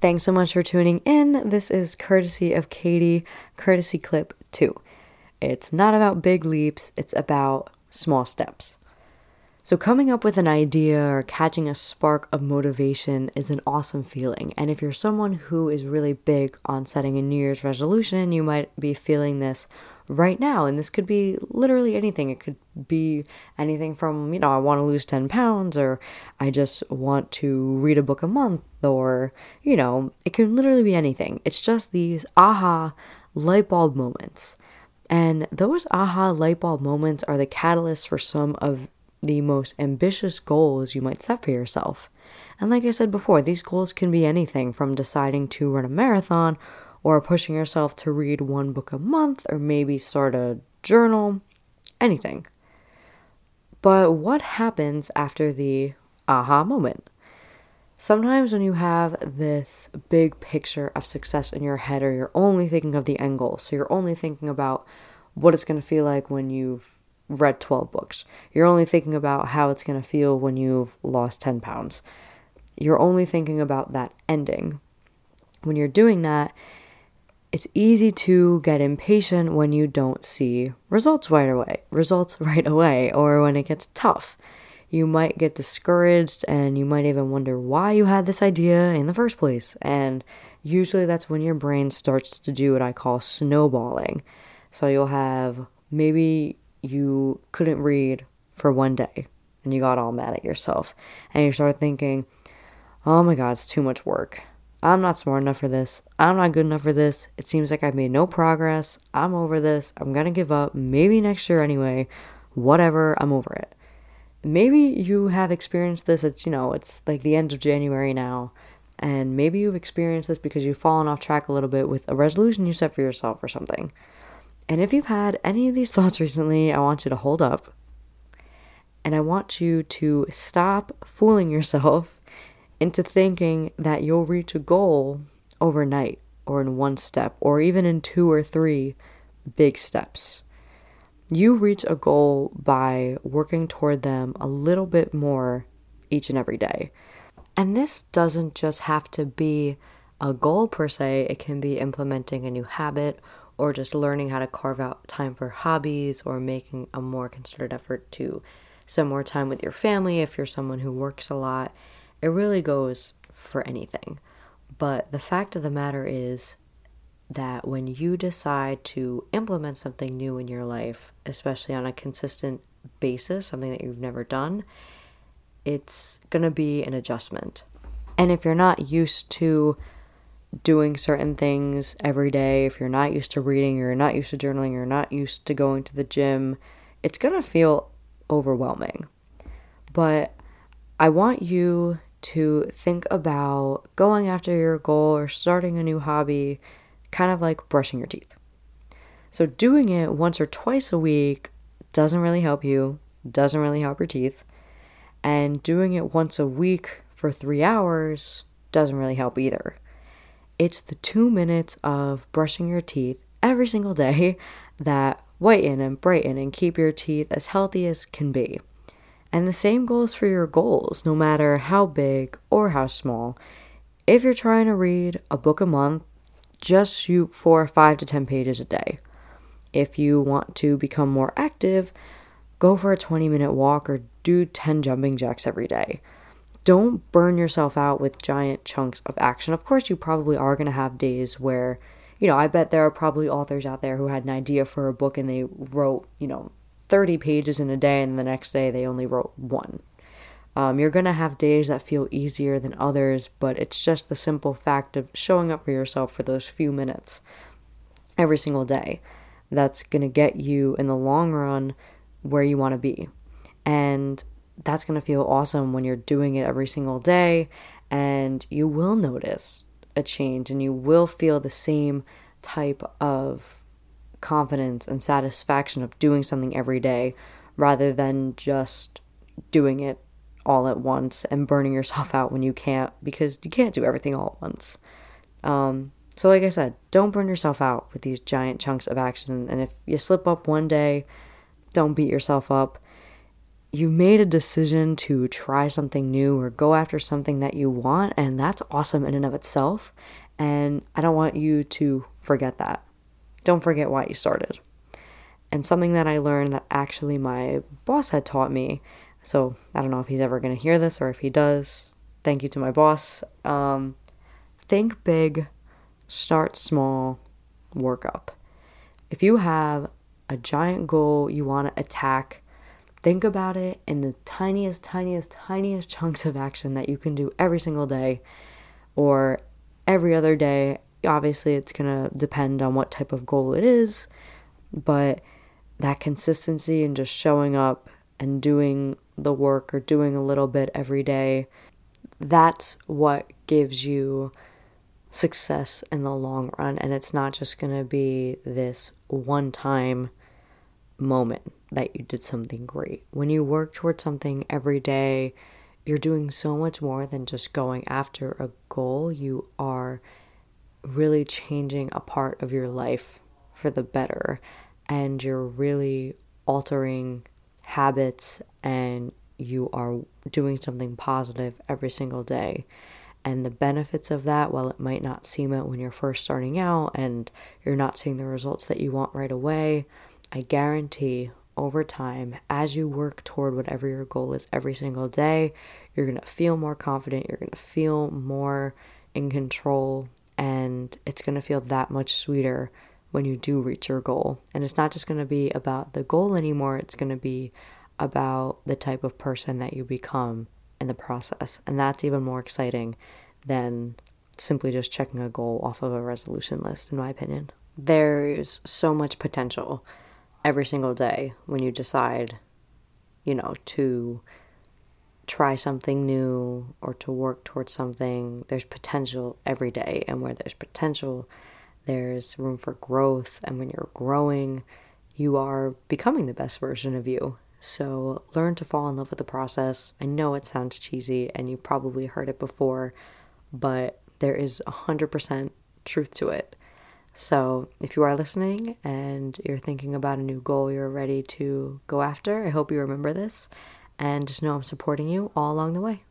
Thanks so much for tuning in. This is courtesy of Katie, courtesy clip 2. It's not about big leaps, it's about small steps. So, coming up with an idea or catching a spark of motivation is an awesome feeling. And if you're someone who is really big on setting a New Year's resolution, you might be feeling this right now. And this could be literally anything. It could be anything from, you know, I want to lose 10 pounds, or I just want to read a book a month, or, you know, it can literally be anything. It's just these aha light bulb moments. And those aha light bulb moments are the catalyst for some of the most ambitious goals you might set for yourself. And like I said before, these goals can be anything from deciding to run a marathon or pushing yourself to read one book a month or maybe start a journal, anything. But what happens after the aha moment? Sometimes when you have this big picture of success in your head, or you're only thinking of the end goal, so you're only thinking about what it's going to feel like when you've read 12 books. You're only thinking about how it's going to feel when you've lost 10 pounds. You're only thinking about that ending. When you're doing that, it's easy to get impatient when you don't see results right away, results right away, or when it gets tough. You might get discouraged and you might even wonder why you had this idea in the first place. And usually that's when your brain starts to do what I call snowballing. So you'll have maybe you couldn't read for one day and you got all mad at yourself and you start thinking, oh my god, it's too much work. I'm not smart enough for this. I'm not good enough for this. It seems like I've made no progress. I'm over this. I'm gonna give up. Maybe next year anyway. Whatever, I'm over it. Maybe you have experienced this. It's, you know, it's like the end of January now. And maybe you've experienced this because you've fallen off track a little bit with a resolution you set for yourself or something. And if you've had any of these thoughts recently, I want you to hold up. And I want you to stop fooling yourself into thinking that you'll reach a goal overnight or in one step or even in two or three big steps. You reach a goal by working toward them a little bit more each and every day. And this doesn't just have to be a goal per se, it can be implementing a new habit or just learning how to carve out time for hobbies or making a more concerted effort to spend more time with your family if you're someone who works a lot. It really goes for anything. But the fact of the matter is that when you decide to implement something new in your life, especially on a consistent basis, something that you've never done, it's going to be an adjustment. And if you're not used to doing certain things every day, if you're not used to reading, you're not used to journaling, you're not used to going to the gym, it's going to feel overwhelming. But I want you to think about going after your goal or starting a new hobby, kind of like brushing your teeth. So, doing it once or twice a week doesn't really help you, doesn't really help your teeth. And doing it once a week for three hours doesn't really help either. It's the two minutes of brushing your teeth every single day that whiten and brighten and keep your teeth as healthy as can be. And the same goes for your goals, no matter how big or how small. If you're trying to read a book a month, just shoot for 5 to 10 pages a day. If you want to become more active, go for a 20 minute walk or do 10 jumping jacks every day don't burn yourself out with giant chunks of action. Of course, you probably are going to have days where, you know, I bet there are probably authors out there who had an idea for a book and they wrote, you know, 30 pages in a day and the next day they only wrote one. Um, you're going to have days that feel easier than others, but it's just the simple fact of showing up for yourself for those few minutes every single day that's going to get you in the long run where you want to be. And that's going to feel awesome when you're doing it every single day and you will notice a change and you will feel the same type of confidence and satisfaction of doing something every day rather than just doing it all at once and burning yourself out when you can't because you can't do everything all at once. Um, so, like I said, don't burn yourself out with these giant chunks of action. And if you slip up one day, don't beat yourself up you made a decision to try something new or go after something that you want, and that's awesome in and of itself. And I don't want you to forget that. Don't forget why you started. And something that I learned that actually my boss had taught me. So I don't know if he's ever going to hear this or if he does. Thank you to my boss. Um, think big, start small, work up. If you have a giant goal you want to attack, think about it in the tiniest, tiniest, tiniest chunks of action that you can do every single day or every other day. Obviously, it's going to depend on what type of goal it is, but that consistency and just showing up and doing the work or doing a little bit every day, that's what gives you success in the long run. And it's not just going to be this one time moment that you did something great. When you work towards something every day, you're doing so much more than just going after a goal. You are really changing a part of your life for the better, and you're really altering habits and you are doing something positive every single day. And the benefits of that, while it might not seem it when you're first starting out and you're not seeing the results that you want right away, I guarantee over time, as you work toward whatever your goal is every single day, you're to feel more confident, you're to feel more in control, and it's going to feel that much sweeter when you do reach your goal. And it's not just going to be about the goal anymore, it's going to be about the type of person that you become in the process. And that's even more exciting than simply just checking a goal off of a resolution list, in my opinion. There's so much potential every single day when you decide, you know, to try something new or to work towards something. There's potential every day. And where there's potential, there's room for growth. And when you're growing, you are becoming the best version of you. So learn to fall in love with the process. I know it sounds cheesy and you probably heard it before, but there is 100% truth to it. So, if you are listening and you're thinking about a new goal you're ready to go after, I hope you remember this and just know I'm supporting you all along the way.